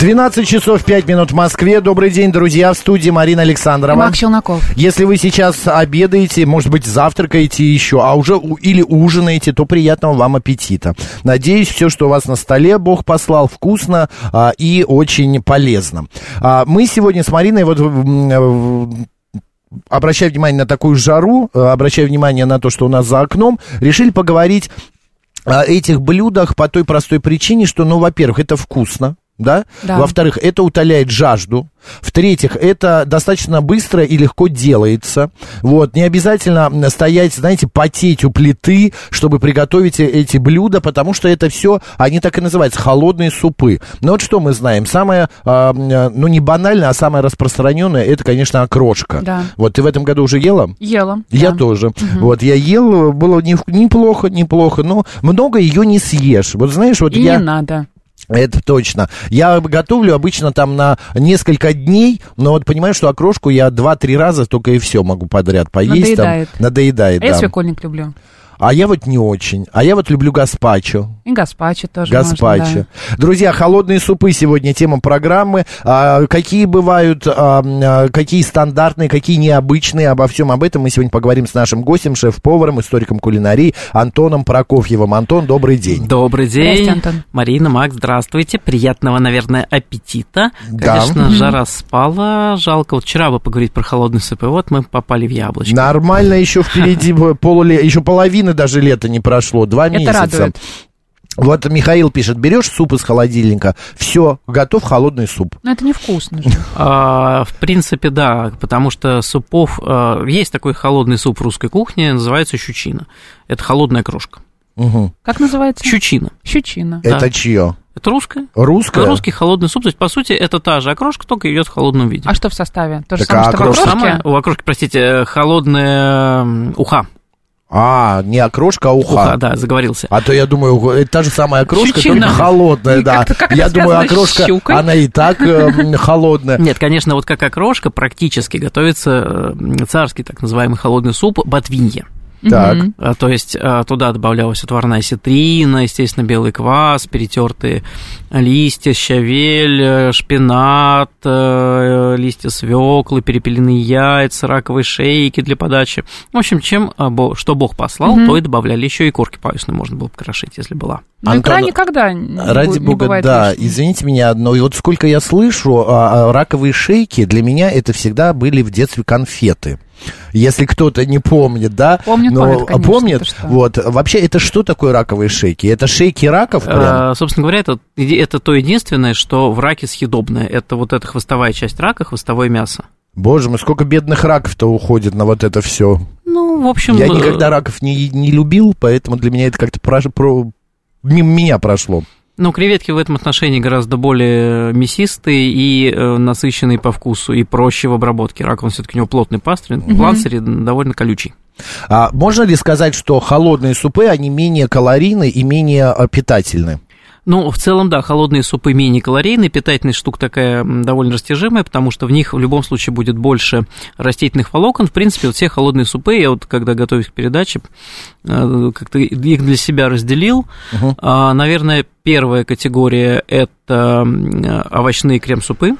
12 часов 5 минут в Москве. Добрый день, друзья. В студии Марина Александрова. Мак Челноков. Если вы сейчас обедаете, может быть, завтракаете еще, а уже или ужинаете, то приятного вам аппетита. Надеюсь, все, что у вас на столе, Бог послал вкусно а, и очень полезно. А, мы сегодня с Мариной вот... э, обращая внимание на такую жару, э, обращая внимание на то, что у нас за окном, решили поговорить о этих блюдах по той простой причине, что, ну, во-первых, это вкусно, да? Да. Во-вторых, это утоляет жажду. В-третьих, это достаточно быстро и легко делается. Вот, не обязательно стоять, знаете, потеть у плиты, чтобы приготовить э- эти блюда, потому что это все, они так и называются, холодные супы. Но вот что мы знаем? Самое, а, э, ну, не банальное, а самое распространенное, это, конечно, окрошка. Да. Вот, ты в этом году уже ела? Ела. Я да. тоже. Вот, я ел, было не- неплохо, неплохо, но много ее не съешь. Вот знаешь, вот И я... не надо. Это точно. Я готовлю обычно там на несколько дней, но вот понимаю, что окрошку я два-три раза только и все могу подряд поесть. там. Надоедает. Надоедает, А я да. свекольник люблю. А я вот не очень. А я вот люблю гаспачо. И гаспачо тоже Гаспачо. можно, Друзья, холодные супы сегодня тема программы. А, какие бывают, а, а, какие стандартные, какие необычные. Обо всем об этом мы сегодня поговорим с нашим гостем, шеф-поваром, историком кулинарии Антоном Прокофьевым. Антон, добрый день. Добрый день. Здрасте, Антон. Марина, Макс, здравствуйте. Приятного, наверное, аппетита. Да. Конечно, жара спала. Жалко. Вот вчера бы поговорить про холодный суп, и вот мы попали в яблочко. Нормально еще впереди полуле, еще половины даже лета не прошло, два Это месяца. Вот Михаил пишет, берешь суп из холодильника, все, готов холодный суп. Но это невкусно же. А, в принципе, да, потому что супов... а, есть такой холодный суп в русской кухне, называется щучина. Это холодная крошка. Как называется? Щучина. Щучина. Да. Это чье? Это русская. Русское? Русский холодный суп. То есть, по сути, это та же окрошка, только идет в холодном виде. А что в составе? То же Так, самое, а что в окрошке? Самое, у окрошки, простите, э, холодная уха. А, не окрошка, а уха. Уха, да, заговорился. А то я думаю, это та же самая окрошка, Щучина. только холодная, И да. как-то- как я думаю, окрошка, щукой? она и так э, холодная. Нет, конечно, вот как окрошка практически готовится э, царский так называемый холодный суп ботвинье. Так, А, То есть а, туда добавлялась отварная ситрина, естественно, белый квас, перетертые листья, щавель, э, шпинат, э, листья свеклы, перепелиные яйца, раковые шейки для подачи. В общем, чем а, что Бог послал, то и добавляли. Еще и корки паюсные можно было покрошить, если была. Ну, икра Антон, никогда не Ради не бога, бывает да, лишней. извините меня одно. И вот сколько я слышу, а, а, раковые шейки для меня это всегда были в детстве конфеты. Если кто-то не помнит, да? Помнит, но, помнит, конечно, помнит. что. Вот. Вообще, это что такое раковые шейки? Это шейки раков прям? А, собственно говоря, это, это то единственное, что в раке съедобное. Это вот эта хвостовая часть рака, хвостовое мясо. Боже мой, сколько бедных раков-то уходит на вот это все. Ну, в общем... Я э, никогда раков не, не любил, поэтому для меня это как-то прош- про, мимо меня прошло. Ну, креветки в этом отношении гораздо более мясистые и э, насыщенные по вкусу, и проще в обработке. Рак, он все-таки у него плотный пастрин, планцерь довольно колючий. А можно ли сказать, что холодные супы, они менее калорийны и менее а, питательны? Ну, в целом, да, холодные супы менее калорийные, питательность штука такая довольно растяжимая, потому что в них в любом случае будет больше растительных волокон. В принципе, вот все холодные супы, я вот когда готовюсь к передаче, э, как-то их для себя разделил. А, Наверное, первая категория – это м, овощные крем-супы,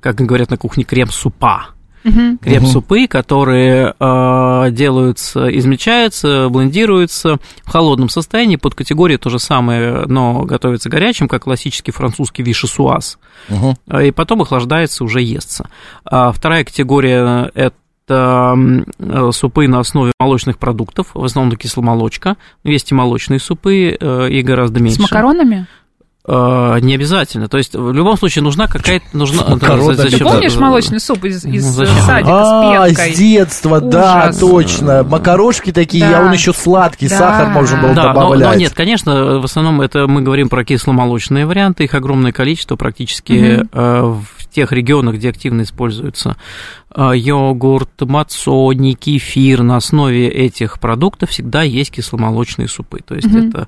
как говорят на кухне, крем-супа. Мгм. крем-супы, которые э, делаются, измельчаются, блендируются в холодном состоянии. Под категорией то же самое, но готовится горячим, как классический французский вишесуаз. Мгм. Э, И потом охлаждается, уже естся. А вторая категория – это м, э, супы на основе молочных продуктов, в основном кисломолочка. Есть и молочные супы, э, и гораздо меньше. С макаронами? Э, Не обязательно. То есть, в любом случае, нужна какая-то... Нужна, макаронами. зачем- Ты помнишь молочный суп из, из Ну, зачем? садика А, с пенкой? с детства, да, Ужас. точно. Макарошки такие, Да. а он еще сладкий, Да. сахар можно было Да, но, добавлять. но нет, конечно, в основном это мы говорим про кисломолочные варианты, их огромное количество, практически э, в тех регионах, где активно используется а, йогурт, мацони, кефир, на основе этих продуктов всегда есть кисломолочные супы. То есть Мгм. это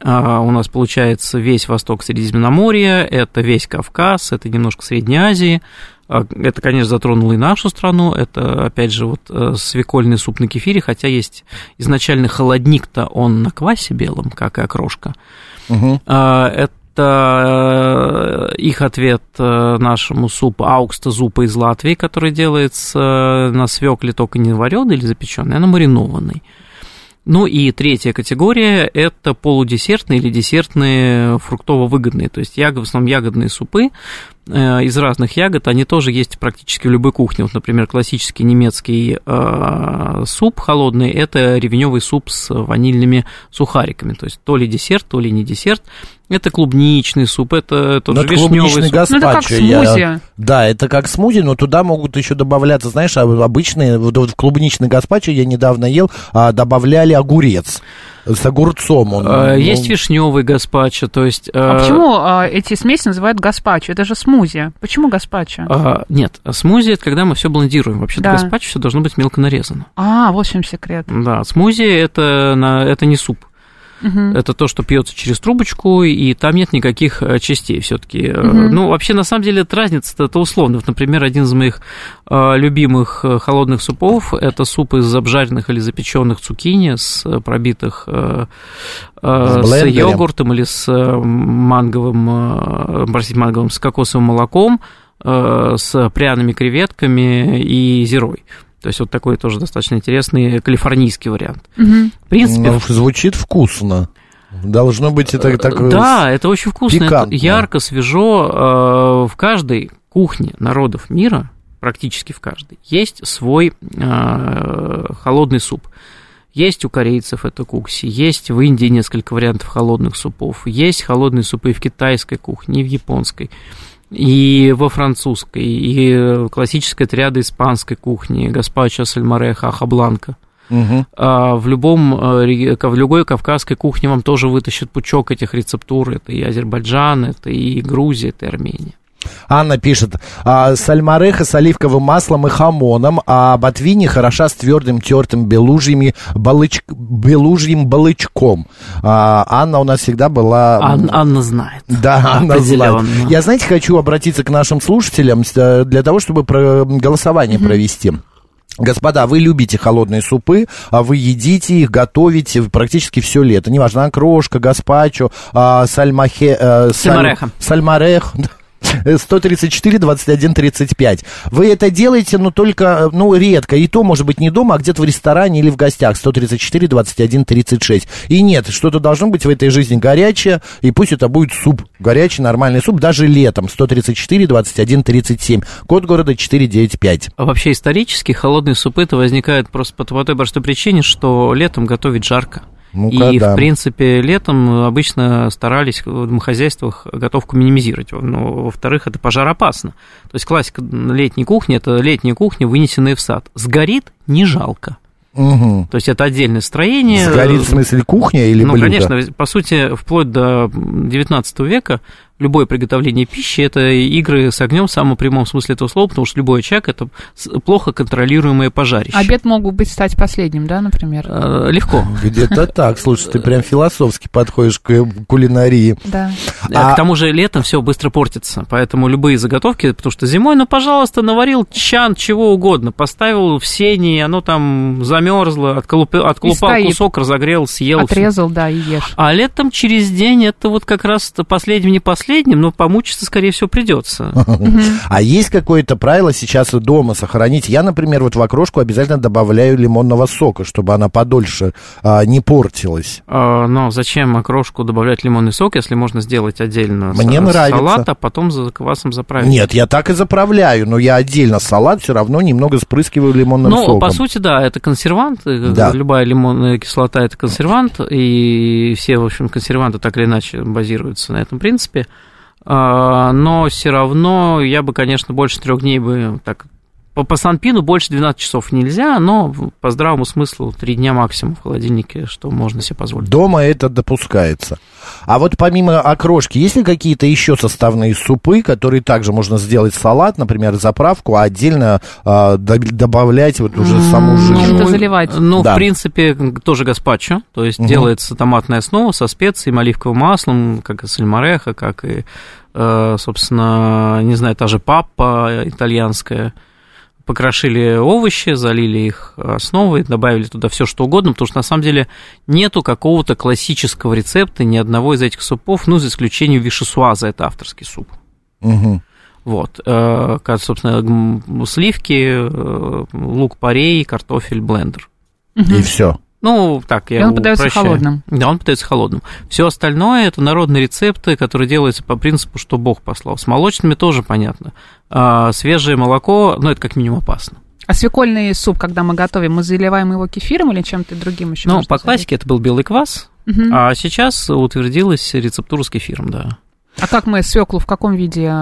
а, у нас получается весь восток Средиземноморья, это весь Кавказ, это немножко Средней Азии. А, Это, конечно, затронуло и нашу страну. Это, опять же, вот э, свекольный суп на кефире, хотя есть изначально холодник-то он на квасе белом, как и окрошка. А, Это э, их ответ э, нашему супу аукста зупа из Латвии, который делается на свекле только не вареный или запеченный, а на маринованный. Ну и третья категория – это полудесертные или десертные фруктово-выгодные, то есть ягод, в основном ягодные супы э, из разных ягод, они тоже есть практически в любой кухне. Вот, например, классический немецкий э, суп холодный – это ревеневый суп с ванильными сухариками, то есть то ли десерт, то ли не десерт. Это клубничный суп, это тот Ну, же клубничный суп. гаспачо. Ну, это как я- смузи. Да, это как смузи, но туда могут еще добавляться, знаешь, а обычные, вот в клубничный гаспачо я недавно ел, а, добавляли огурец. С огурцом он. Э, ну, Есть вишневый гаспачо, то есть... А э, почему а, эти смеси называют гаспачо? Это же смузи. Почему гаспачо? а, нет, смузи это когда мы все блендируем. Вообще-то Да. гаспачо все должно быть мелко нарезано. А, вот в чем секрет. Да, смузи это, на, это не суп. Мгм. Это то, что пьется через трубочку, и там нет никаких э, частей все-таки. Мгм. Ну, вообще, на самом деле, это разница это условно. Вот, например, один из моих э, любимых э, холодных супов это суп из обжаренных или запеченных цукини с э, пробитых э, э, С с йогуртом или с э, манговым, э, простите, манговым, с кокосовым молоком, э, с пряными креветками и зирой. То есть вот такой тоже достаточно интересный калифорнийский вариант. Мгм. В принципе, ну, звучит вкусно. Должно быть это так... Э, Да, это очень вкусно, пикантно. это ярко, свежо. Э, В каждой кухне народов мира, практически в каждой, есть свой э, холодный суп. Есть у корейцев это кукси, есть в Индии несколько вариантов холодных супов, есть холодные супы и в китайской кухне, и в японской, и во французской, и классическая триада испанской кухни, гаспачо, сальмареха, ахабланка. Мгм. А в любом, э, в любой кавказской кухне вам тоже вытащат пучок этих рецептур. Это и Азербайджан, это и Грузия, это и Армения. Анна пишет, а, сальмареха с оливковым маслом и хамоном, а ботвини хороша с твердым тертым белужьими балыч... белужьим балычком. А, Анна у нас всегда была... Ан- Анна знает. Да, Анна знает. Я, знаете, хочу обратиться к нашим слушателям э, для того, чтобы про- голосование провести. Господа, вы любите холодные супы, а вы едите их, готовите практически все лето. Неважно, окрошка, гаспачо, а, сальмахе... э, саль- Сальмареха. Сальмарех. 134, 21, 35. Вы это делаете, но только, ну, редко. И то, может быть, не дома, а где-то в ресторане или в гостях. 134, 21, 36. И нет, что-то должно быть в этой жизни горячее, и пусть это будет суп. Горячий, нормальный суп, даже летом. 134, 21, 37. Код города 495. А вообще исторически холодные супы это возникают просто по той простой причине, что летом готовить жарко. Ну-ка, и, да. в принципе, летом обычно старались в домохозяйствах готовку минимизировать. Но, во-вторых, это пожароопасно. То есть классика летней кухни – это летняя кухня, вынесенная в сад. Сгорит – не жалко. Мгм. То есть это отдельное строение. Сгорит, в смысле, кухня или Ну, блюдо? конечно, по сути, вплоть до 19 века любое приготовление пищи – это игры с огнем в самом прямом смысле этого слова, потому что любой очаг – это плохо контролируемое пожарище. Обед мог бы быть стать последним, да, например? Э, Легко. Где-то так. Слушай, ты прям философски подходишь к э, кулинарии. Да. А- К тому же летом все быстро портится, поэтому любые заготовки, потому что зимой, ну, пожалуйста, наварил чан чего угодно, поставил в сене, оно там замерзло, отколупал, отколупал кусок, разогрел, съел. всё. Отрезал, да, и ешь. А летом через день это вот как раз последним не последним, но помучиться, скорее всего, придется. А есть какое-то правило сейчас дома сохранить? Я, например, вот в окрошку обязательно добавляю лимонного сока, чтобы она подольше а, не портилась. А, Но зачем окрошку добавлять лимонный сок, если можно сделать отдельно Мне салат, а потом за квасом заправить? Нет, я так и заправляю, но я отдельно салат все равно немного спрыскиваю лимонным Ну, соком. по сути, да, это консервант. э, Да. Любая лимонная кислота это консервант, и все, в общем, консерванты так или иначе базируются на этом принципе. А, Но все равно я бы, конечно, больше трех дней бы так. По, по Санпину больше 12 часов нельзя, но по здравому смыслу три дня максимум в холодильнике, что можно себе позволить. Дома это допускается. А вот помимо окрошки, есть ли какие-то еще составные супы, которые также можно сделать салат, например, заправку, а отдельно д- добавлять вот уже саму жижу? Чем-то заливать. Ну, Да. в принципе, тоже гаспачо, то есть делается томатная основа со специями, оливковым маслом, как и сальмореха, как и, э, собственно, не знаю, та же папа итальянская. Покрошили овощи, залили их основой, добавили туда все что угодно, потому что на самом деле нету какого-то классического рецепта ни одного из этих супов, ну, за исключением вишесуаза, это авторский суп. Мгм. Вот, э, как, собственно, сливки, э, лук-порей, картофель, блендер. И все. Ну, так, я И он подается упрощаю. холодным. Да, он подается холодным. Все остальное это народные рецепты, которые делаются по принципу, что Бог послал. С молочными тоже понятно. А свежее молоко, ну, это как минимум опасно. А свекольный суп, когда мы готовим, мы заливаем его кефиром или чем-то другим еще? Ну, по залить? классике это был белый квас, Мгм. а сейчас утвердилась рецептура с кефиром, да. А как мы свеклу в каком виде?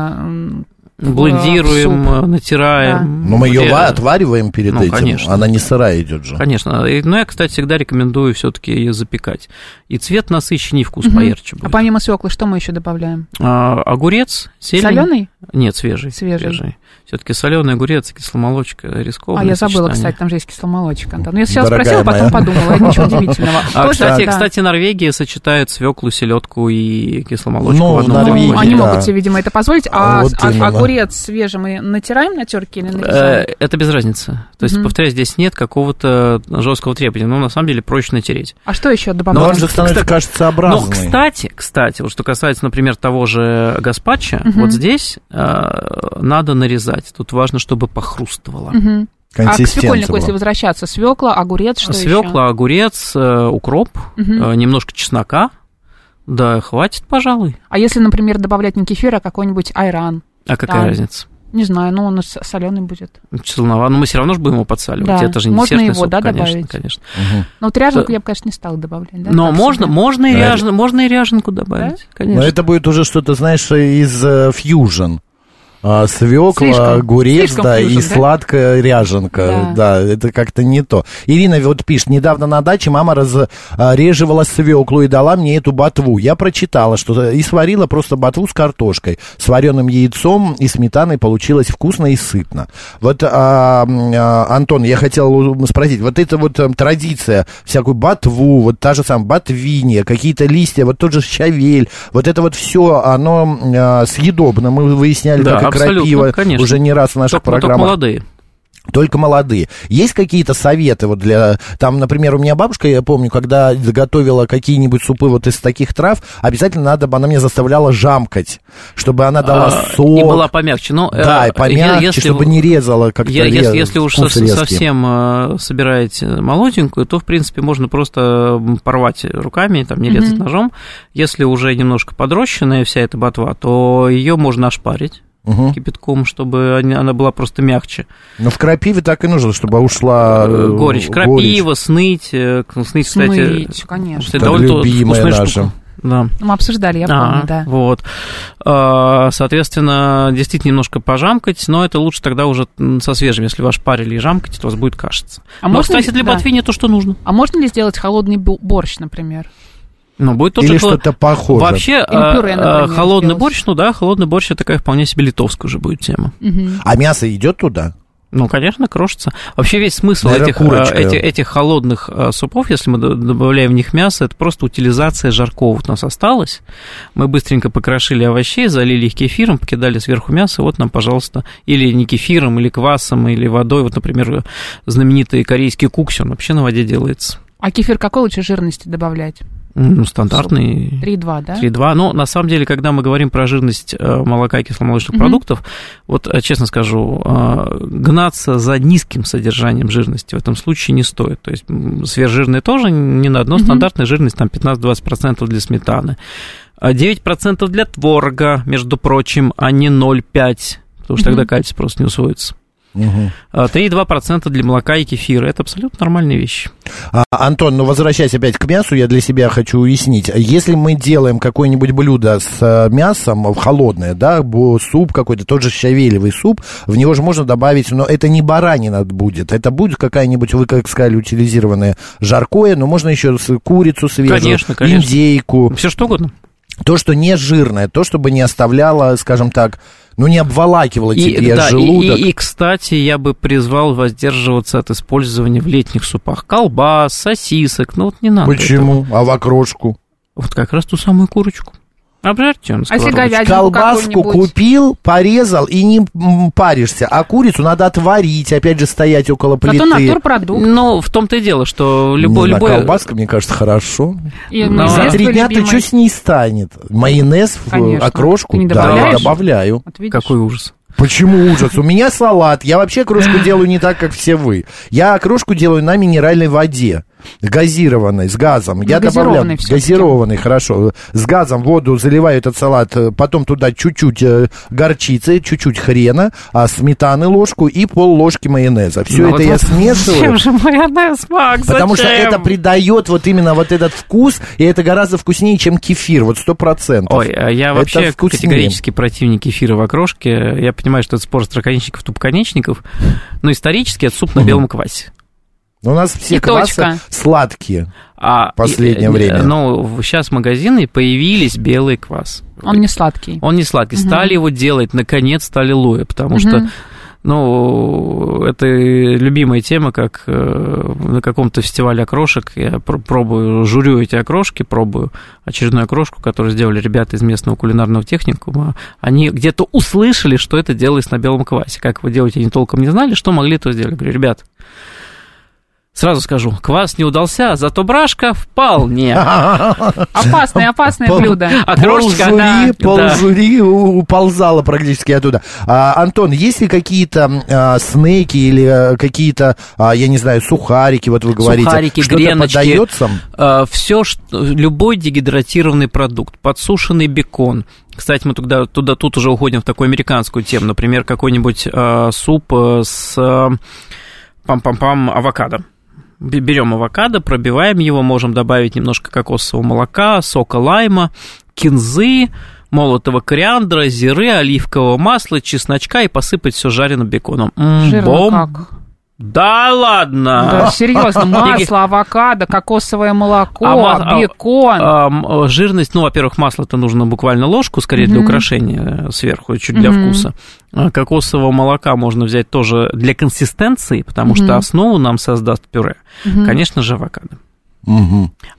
Блендируем, суп. натираем. Но мы ее отвариваем перед Ну, этим. конечно. Она не сырая идет же. Конечно. Но я, кстати, всегда рекомендую все-таки ее запекать. И цвет насыщеннее, и вкус Мгм. поярче А будет. помимо свеклы, что мы еще добавляем? А, огурец, зелень. Соленый? Нет, свежий. Свежий. Все-таки соленый огурец, кисломолочка, рискованное А я забыла, сочетание. кстати, там же есть кисломолочка. Антон. Ну, я сейчас Дорогая спросила, потом моя. подумала, это ничего удивительного. А, Тоже, кстати, да. кстати, Норвегия сочетает свеклу, селедку и кисломолочку Ну, в одном Норвегии, Ну, блюде. они да. могут себе, видимо, это позволить. А, Вот а- именно. огурец свежий мы натираем на терке или Э, нарезаем? Это без разницы. То есть, повторяю, здесь нет какого-то жесткого требования. Но на самом деле проще натереть. А что еще Но добавляем? он же становится, кажется, Но, образный. кстати, кстати, вот что касается, например, того же гаспачо, Мгм. вот здесь э, надо нарезать. Тут важно, чтобы похрустывало. Мгм. А к свекольнику, была. если возвращаться, свекла, огурец, что еще? Свекла, огурец, э, укроп, э, немножко чеснока. Да, хватит, пожалуй. А если, например, добавлять не кефир, а какой-нибудь айран? А какая Там. разница? Не знаю, ну он соленый будет. Солоновато. Но мы все равно же будем его подсаливать. Да. Это же не Можно его, суп, да, конечно, добавить? конечно. Мгм. Но вот ряженку Да. я бы, конечно, не стала добавлять. Да, Но можно, себе. можно, и Да. ряжен, можно и ряженку добавить, Но конечно. это будет уже что-то, знаешь, из э, фьюжн. А, свекла, Слишком- огурец, слишком да, фьюжн, и да? сладкая ряженка. Да. это как-то не то. Ирина вот пишет, недавно на даче мама разреживала свеклу и дала мне эту ботву. Я прочитала, что и сварила просто ботву с картошкой, с вареным яйцом и сметаной. Получилось вкусно и сытно. Вот, а, а, Антон, я хотел спросить, вот эта вот эм, традиция, всякую ботву, вот та же самая ботвинья, какие-то листья, вот тот же щавель, вот это вот все, оно а, съедобно. Мы выясняли, Да, как абсолютно, крапива конечно. уже не раз в наших Только, только программах. молодые. Только молодые. Есть какие-то советы вот для... Там, например, у меня бабушка, я помню, когда готовила какие-нибудь супы вот из таких трав, обязательно надо бы, она меня заставляла жамкать, чтобы она дала А, сок. И была помягче. Но, э, Да, и помягче, если чтобы не резала как-то Я- если, рез- если уж вкус со- совсем э, собираете молоденькую, то, в принципе, можно просто порвать руками, там, не резать Мгм. ножом. Если уже немножко подрощенная вся эта ботва, то ее можно ошпарить Мгм. кипятком, чтобы она была просто мягче. Но в крапиве так и нужно, чтобы ушла Э, э, Горечь. Крапива, сныть. э, к- Сныть, кстати, Смыть, конечно. кстати, довольно любимая наша. штука. Да. Ну, Мы обсуждали, я А, помню, да. Вот. А, Соответственно, действительно немножко пожамкать, но это лучше тогда уже со свежим. Если ваш парили и жамкать, то у вас будет кашица. А но, можно кстати, ли- для да. ботвини то, что нужно. А можно ли сделать холодный борщ, например? Ну, будет тоже Или что-то похожее. Вообще, Или пюре, а, например, а, холодный сделать. борщ, ну да, холодный борщ это такая вполне себе литовская уже будет тема. Мгм. А мясо идет туда? Ну, конечно, крошится. Вообще весь смысл Наверное, этих, а, курочка. этих, этих холодных а, супов, если мы добавляем в них мясо, это просто утилизация жаркого. Вот у нас осталось. Мы быстренько покрошили овощей, залили их кефиром, покидали сверху мясо. Вот нам, пожалуйста, или не кефиром, или квасом, или водой. Вот, например, знаменитый корейский кукси, он вообще на воде делается. А кефир какой лучше жирности добавлять? Ну, стандартный. 3,2, да? 3,2. Но на самом деле, когда мы говорим про жирность э, молока и кисломолочных Мгм. продуктов, вот э, честно скажу, э, гнаться за низким содержанием жирности в этом случае не стоит. То есть сверхжирные тоже не надо, но Мгм. стандартная жирность там 15-20% для сметаны. А 9% для творога, между прочим, а не 0,5%, потому что Мгм. тогда кальций просто не усвоится. А 3,2% для молока и кефира. Это абсолютно нормальные вещи. А, Антон, ну возвращаясь опять к мясу, я для себя хочу уяснить. Если мы делаем какое-нибудь блюдо с э, мясом, холодное, да, суп какой-то, тот же щавелевый суп, в него же можно добавить, но это не баранина будет, это будет какая-нибудь, вы как сказали, утилизированное жаркое, но можно еще курицу свежую, Конечно, конечно. индейку. Все что угодно. То, что не жирное, то, чтобы не оставляло, скажем так, ну, не обволакивало тебе да, и- желудок. И, и, кстати, я бы призвал воздерживаться от использования в летних супах колбас, сосисок. Ну вот не надо. этого. Почему? А в окрошку? Вот как раз ту самую курочку. Обжарьте на А если говядину Колбаску купил, порезал и не паришься. А курицу надо отварить, опять же, стоять около плиты. Зато натурпродукт. Ну, в том-то и дело, что любой... Не любой... колбаска, мне кажется, хорошо. И майонез За три дня ты что с ней станет? Майонез в Конечно. окрошку? Ты не Да, добавляю. Вот? Какой ужас. Почему ужас? У меня салат. Я вообще окрошку делаю не так, как все вы. Я окрошку делаю на минеральной воде. Газированной, с газом. Я добавляю... газированной всё-таки. Газированной, хорошо. С газом воду заливаю этот салат, э, потом туда чуть-чуть э, горчицы, чуть-чуть хрена, а сметаны ложку и пол ложки майонеза. Все Ну, это вот я вот смешиваю. Зачем же майонез, Макс? Потому что зачем? это придает вот именно вот этот вкус, и это гораздо вкуснее, чем кефир, вот сто процентов. Ой, а я Это вообще вкуснее. категорически противник кефира в окрошке. Я понимаю, что это спор остроконечников, тупоконечников, но исторически это суп на белом квасе. У нас все И квасы точка. сладкие. А Последнее и- время. Ну, сейчас магазины появились белый квас. Он не сладкий. Он не сладкий. Стали его делать, наконец, стали луя, потому что Мгм. Ну, это любимая тема, как э, на каком-то фестивале окрошек. Я пр- пробую, журю эти окрошки, пробую очередную окрошку, которую сделали ребята из местного кулинарного техникума. Они где-то услышали, что это делается на белом квасе. Как вы делаете, они толком не знали, что могли, то сделали. Говорю, ребят, сразу скажу, квас не удался, зато брашка вполне. Опасное, опасное Пол- блюдо. Окрошечка, Полжури, да. полжури уползала практически оттуда. А, Антон, есть ли какие-то а, снеки или а, какие-то, а, я не знаю, сухарики, вот вы говорите, Сухарики, что-то греночки. подается? все, что, любой дегидратированный продукт, подсушенный бекон. Кстати, мы туда, туда тут уже уходим в такую американскую тему. Например, какой-нибудь э, суп э, с э, пам-пам-пам авокадо. Берем авокадо, пробиваем его, можем добавить немножко кокосового молока, сока лайма, кинзы, молотого кориандра, зиры, оливкового масла, чесночка и посыпать все жареным беконом. М, Жирно бом- как. Да ладно! Да, серьезно, масло, авокадо, кокосовое молоко, А а- бекон. А, э, жирность, ну, во-первых, масло-то нужно буквально ложку, скорее для Мгм. украшения э, сверху, чуть для Мгм. вкуса. А Кокосового молока можно взять тоже для консистенции, потому Мгм. что основу нам создаст пюре. Конечно же, авокадо.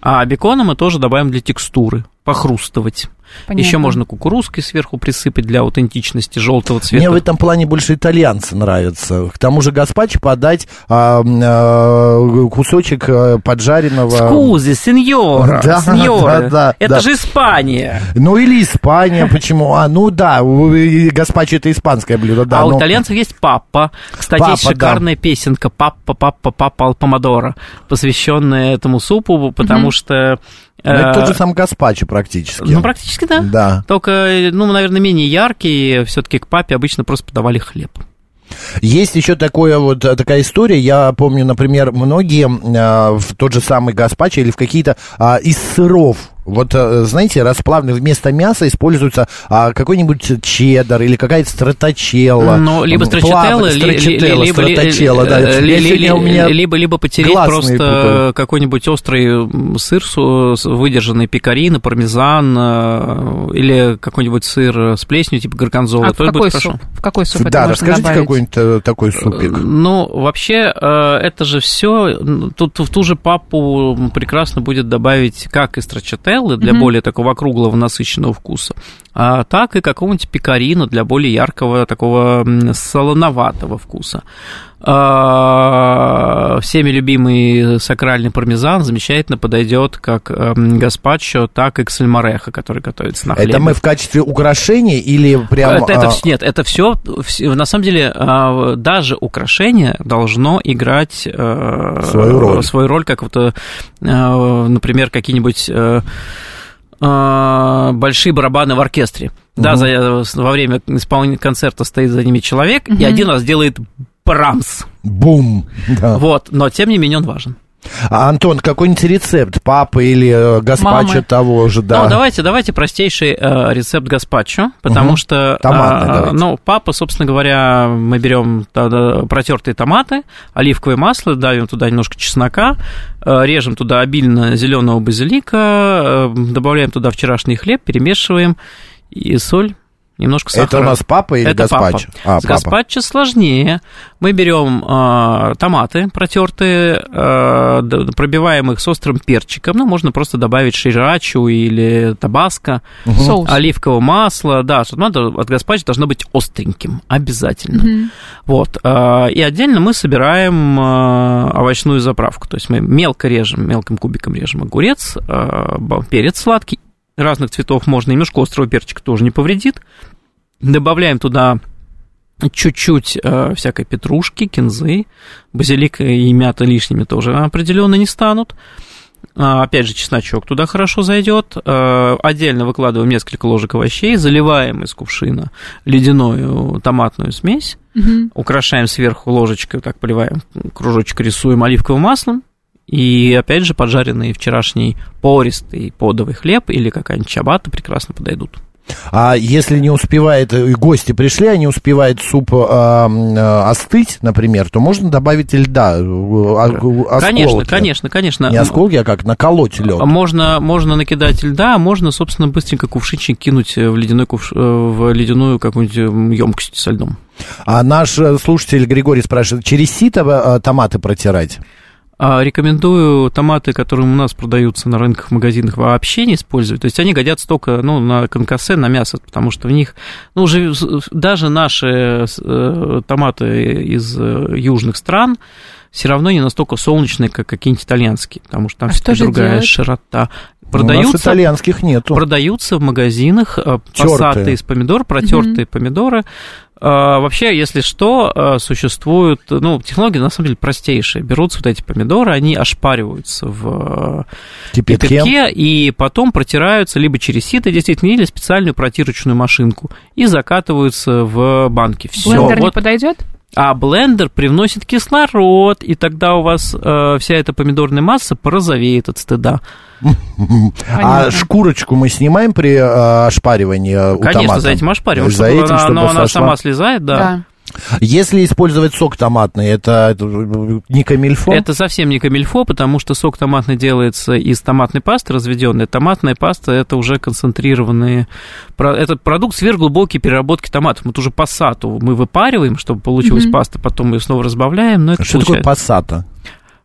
А бекона мы тоже добавим для текстуры, похрустывать. Понятно. Еще можно кукурузкой сверху присыпать для аутентичности желтого цвета. Мне в этом плане больше итальянцы нравятся. К тому же гаспачо подать а, а, кусочек а, поджаренного... Скузи, сеньора, Да, сеньора. да, да, Это да. же Испания. Ну или Испания, почему? А, ну да, у- гаспачо это испанское блюдо, да. а у но- итальянцев есть папа. Кстати, есть Папа, да. шикарная песенка «Папа, папа, папа ал помодоро», посвященная этому супу, потому что... Ну, это э, тот же сам гаспачо практически. Ну, практически да. Да. Только, ну, наверное, менее яркий. Все-таки к папе обычно просто подавали хлеб. Есть еще такое вот, э, такая история, я помню, например, многие а, в тот же самый гаспачо или в какие-то а, из сыров, вот, э, знаете, расплавленный вместо мяса используется а, какой-нибудь чеддер или какая-то страточелла. Ну, либо страчателла, либо, ли- страточелла, да. э, ли- Я ли- сегодня у меня либо, либо потереть просто какой-нибудь острый сыр, выдержанный пекарина, пармезан, э, или какой-нибудь сыр с плесенью, типа горгонзола. А в какой суп? В какой суп Да, расскажите добавить? какой-нибудь э, такой супик. Ну, вообще, э, это же все, тут в ту же папу прекрасно будет добавить как и страчателлы для Мгм. более такого округлого насыщенного вкуса, а так и какого-нибудь пекарина для более яркого, такого солоноватого вкуса. А, Всеми любимый сакральный пармезан замечательно подойдет как эм, гаспачо, так и к сальморехо, который готовится на хлебе. Это мы в качестве украшения или прям... Это, это а, нет, это все, на самом деле, а, даже украшение должно играть э, Свою роль. свою роль, как вот, э, например, какие-нибудь э, э, большие барабаны в оркестре. Да, Мгм. за- во время исполнения концерта стоит за ними человек и Мгм. один раз делает брамс. Бум. Да. Вот, но тем не менее он важен. А, Антон, какой-нибудь рецепт папы или э, гаспачо Мамы. того же, да? Ну, давайте, давайте простейший э, рецепт гаспачо, потому Мгм. что... Томатный а, давайте. ну, папа, собственно говоря, мы берем тогда протертые томаты, оливковое масло, давим туда немножко чеснока, э, режем туда обильно зеленого базилика, э, добавляем туда вчерашний хлеб, перемешиваем и соль. Немножко сахара. Это у нас папа или Это папа. гаспачо? А, С гаспачо сложнее. Мы берем э, томаты протертые, э, пробиваем их с острым перчиком. Ну, можно просто добавить ширачу или табаско, Соус. оливкового масла. Да, что надо от гаспачо должно быть остреньким, обязательно. Вот. э, и отдельно мы собираем э, овощную заправку. То есть мы мелко режем, мелким кубиком режем огурец, э, перец сладкий, разных цветов можно, немножко острого перчика тоже не повредит. Добавляем туда чуть-чуть э, всякой петрушки, кинзы, базилика и мята лишними тоже определенно не станут. А, Опять же, чесночок туда хорошо зайдет. Э, Отдельно выкладываем несколько ложек овощей, заливаем из кувшина ледяную томатную смесь, Мгм. украшаем сверху ложечкой, так поливаем, кружочек рисуем оливковым маслом, и опять же поджаренный вчерашний пористый подовый хлеб или какая-нибудь чабата прекрасно подойдут. А если не успевает, э, гости пришли, а не успевает суп э, э, остыть, например, то можно добавить льда, э, о- осколки. Конечно, конечно, конечно. Не осколки, а как наколоть лед. Можно, можно накидать льда, а можно, собственно, быстренько кувшинчик кинуть в, ледяной кувш... э, в ледяную какую-нибудь емкость со льдом. А наш э, слушатель Григорий спрашивает, через сито э, томаты протирать? А, Рекомендую томаты, которые у нас продаются на рынках, в магазинах, вообще не использовать. То есть они годятся только ну, на конкассе, на мясо, потому что в них, ну, уже даже наши э, томаты из э, южных стран все равно не настолько солнечные, как какие-нибудь итальянские, потому что там А все-таки другая делать? широта. У нас Продаются, итальянских нету. продаются в магазинах э, Тёртые. из помидор, протертые помидоры. А, Вообще, если что, э, существует, ну, технология на самом деле простейшая. Берутся вот эти помидоры, они ошпариваются в э, Кипятке. кипятке и потом протираются либо через сито, действительно, или специальную протирочную машинку и закатываются в банки. Все. Блендер не Вот. подойдет? А блендер привносит кислород, и тогда у вас э, вся эта помидорная масса порозовеет от стыда. А шкурочку мы снимаем при э, ошпаривании у Конечно, за этим ошпариваем, За чтобы этим, она, чтобы сама слезает, да. Если использовать сок томатный, это, это не камильфо? Это совсем не камильфо, потому что сок томатный делается из томатной пасты разведенной. Томатная паста это уже концентрированные... Это продукт сверхглубокой переработки томатов. Вот уже пассату мы выпариваем, чтобы получилась Мгм. паста, потом мы ее снова разбавляем. Но это Что такое получается- пассата?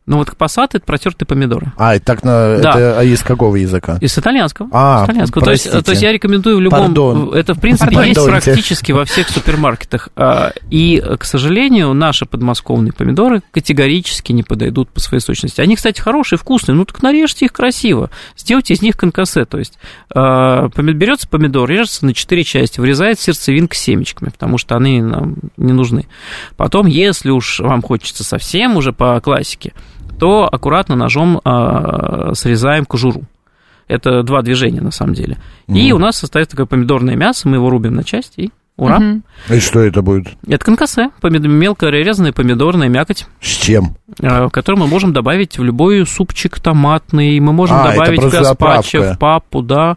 Ну вот пассат это протертые помидоры. А, это так на, Да. это а из какого языка? Из итальянского. А, Из итальянского. То есть, простите. то есть я рекомендую в любом... Пардон. Это, в принципе, есть Пардоньте. практически во всех супермаркетах. А, И, к сожалению, наши подмосковные помидоры категорически не подойдут по своей сочности. Они, кстати, хорошие, вкусные, ну так нарежьте их красиво. Сделайте из них конкассе. То есть а, берется помидор, режется на четыре части, вырезается сердцевинка семечками, потому что они нам не нужны. Потом, если уж вам хочется совсем уже по классике, то аккуратно ножом а, срезаем кожуру. Это два движения, на самом деле. И у нас остается такое помидорное мясо, мы его рубим на части, и ура. Мгм. И что это будет? Это конкассе, помид- мелко резаная помидорная мякоть, С чем? э, которую мы можем добавить в любой супчик томатный, мы можем А, добавить в гаспачо, в папу, да.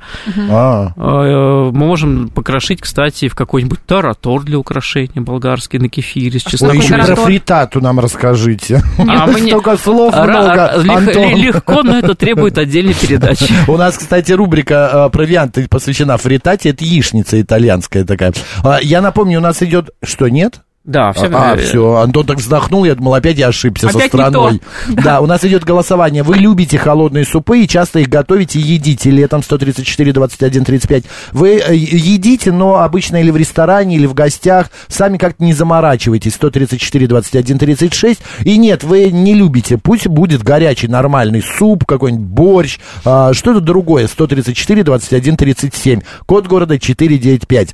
А, Э, Мы можем покрошить, кстати, в какой-нибудь таратор для украшения болгарский на кефире с Ой, чесноком. еще про фритату нам расскажите. А мы не- Столько слов много, Антон. Легко, но это требует отдельной передачи. У нас, кстати, рубрика э, «Провианты» посвящена фритате. Это яичница итальянская такая. А, Я напомню, у нас идет... Что, нет? Да, все А, все, Антон так вздохнул, я думал, опять я ошибся со Опять не страной. Да, у нас идет голосование. Вы любите холодные супы и часто их готовите и едите. Летом 134, 21, 35. Вы э, едите, но обычно или в ресторане, или в гостях. Сами как-то не заморачивайтесь. 134, 21, 36. И нет, вы не любите. Пусть будет горячий нормальный суп, какой-нибудь борщ, а, что-то другое. 134, 21, 37. Код города 495.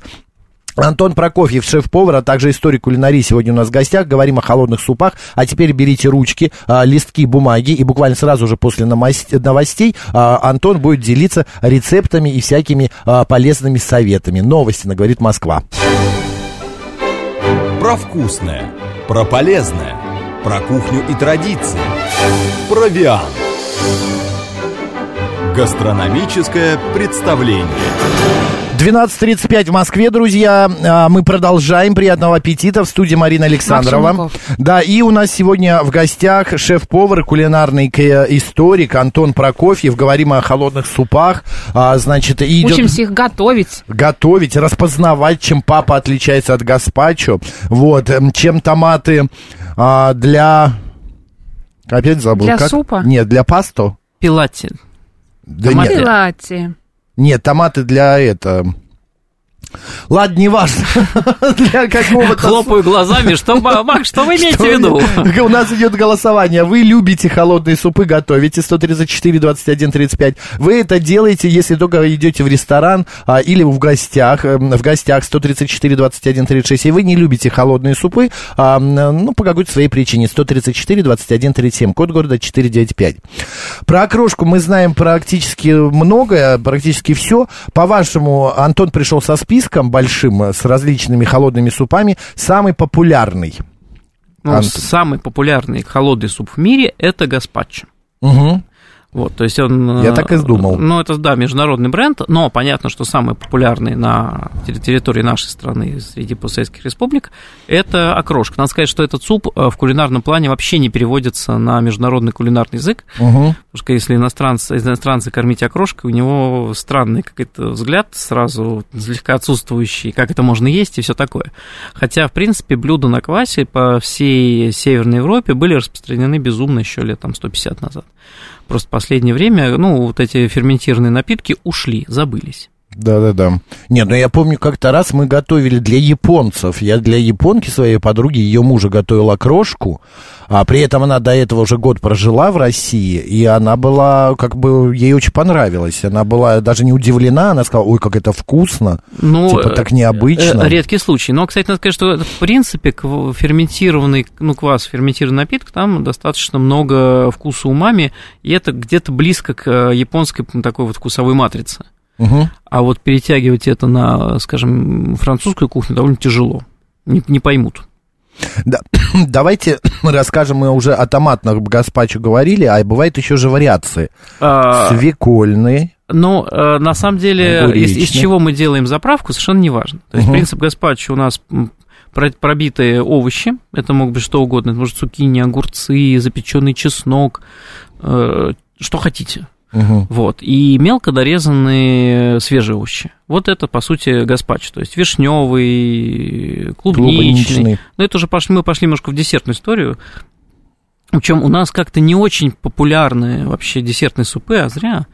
Антон Прокофьев, шеф-повар, а также историк кулинарии сегодня у нас в гостях. Говорим о холодных супах. А теперь берите ручки, а, листки бумаги. И буквально сразу же после новостей а, Антон будет делиться рецептами и всякими а, полезными советами. Новости на «Говорит Москва». Про вкусное, про полезное, Про кухню и традиции. Провиант. Гастрономическое представление. 12.35 в Москве, друзья. А, Мы продолжаем. Приятного аппетита. В студии Марина Александрова. Да, и у нас сегодня в гостях шеф-повар, и кулинарный историк Антон Прокофьев. Говорим о холодных супах. А, Значит, и идет Учимся их готовить. готовить, распознавать, чем папа отличается от гаспачо. Вот, эм, чем томаты а, для... Опять забыл. Для как? супа? Нет, для пасто. Пилати. Да Томаты? нет, Пилати. Нет, томаты для это... Ладно, не важно. Для какого-то... Хлопаю глазами, что, Мак, что вы имеете в виду? У нас идет голосование. Вы любите холодные супы, готовите 134, 21, 35. Вы это делаете, если только идете в ресторан а, или в гостях, эм, в гостях 134, 21, 36. И вы не любите холодные супы, а, ну, по какой-то своей причине. 134, 21, 37. Код города 495. Про окрошку мы знаем практически многое, практически все. По-вашему, Антон пришел со списком большим, э, с различными холодными супами. Самый популярный. Ну, Антон. самый популярный холодный суп в мире – это гаспачо. Угу. Вот, то есть он... Я э, так и думал. Ну, это, да, международный бренд, но понятно, что самый популярный на терри- территории нашей страны среди постсоветских республик – это окрошка. Надо сказать, что этот суп э, в кулинарном плане вообще не переводится на международный кулинарный язык, Угу. потому что если иностранцы, иностранцы кормить окрошкой, у него странный какой-то взгляд сразу, слегка отсутствующий, как это можно есть и все такое. Хотя, в принципе, блюда на квасе по всей Северной Европе были распространены безумно еще лет там 150 назад. Просто в последнее время, ну, вот эти ферментированные напитки ушли, забылись. Да-да-да. Нет, ну я помню, как-то раз мы готовили для японцев. Я для японки своей подруги, ее мужа готовил окрошку, а при этом она до этого уже год прожила в России, и она была, как бы, ей очень понравилось. Она была даже не удивлена, она сказала, ой, как это вкусно. Ну, Типа так необычно. э, Редкий случай. Но, кстати, надо сказать, что в принципе ферментированный, ну, квас, ферментированный напиток, там достаточно много вкуса умами, и это где-то близко к э, японской такой вот вкусовой матрице. Мгм. А вот перетягивать это на, скажем, французскую кухню довольно тяжело. Не, не поймут. Да. Давайте расскажем, мы уже о томатных гаспачо говорили, а бывают еще же вариации. А, Свекольные. Но э, на самом деле, из, из чего мы делаем заправку, совершенно не важно. То есть Мгм. принцип гаспачо у нас пробитые овощи, это могут быть что угодно, это может цукини, огурцы, запеченный чеснок, э, что хотите. Мгм. Вот. И мелко дорезанные свежие овощи. Вот это, по сути, гаспачо. То есть вишневый, клубничный. Клубничный. Но это уже пошли, мы пошли немножко в десертную историю. Причем у нас как-то не очень популярны вообще десертные супы, а зря.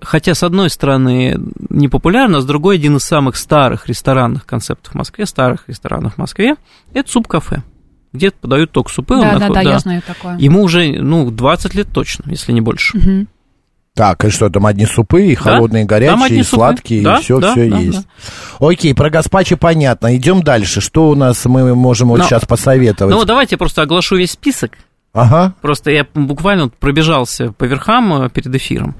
Хотя, с одной стороны, не популярно, а с другой, один из самых старых ресторанных концептов в Москве, старых ресторанов в Москве, это суп-кафе. Где подают только супы. Да, да, наход- да, я знаю такое. Ему уже, ну, 20 лет точно, если не больше. Мгм. Так, и что там одни супы, и холодные, и горячие, и супы. сладкие, Да, и все, да, все да, есть. Окей, про гаспачо понятно. Идем дальше. Что у нас мы можем вот Ну, сейчас посоветовать? Ну, давайте я просто оглашу весь список. Ага. Просто я буквально вот пробежался по верхам э, перед эфиром.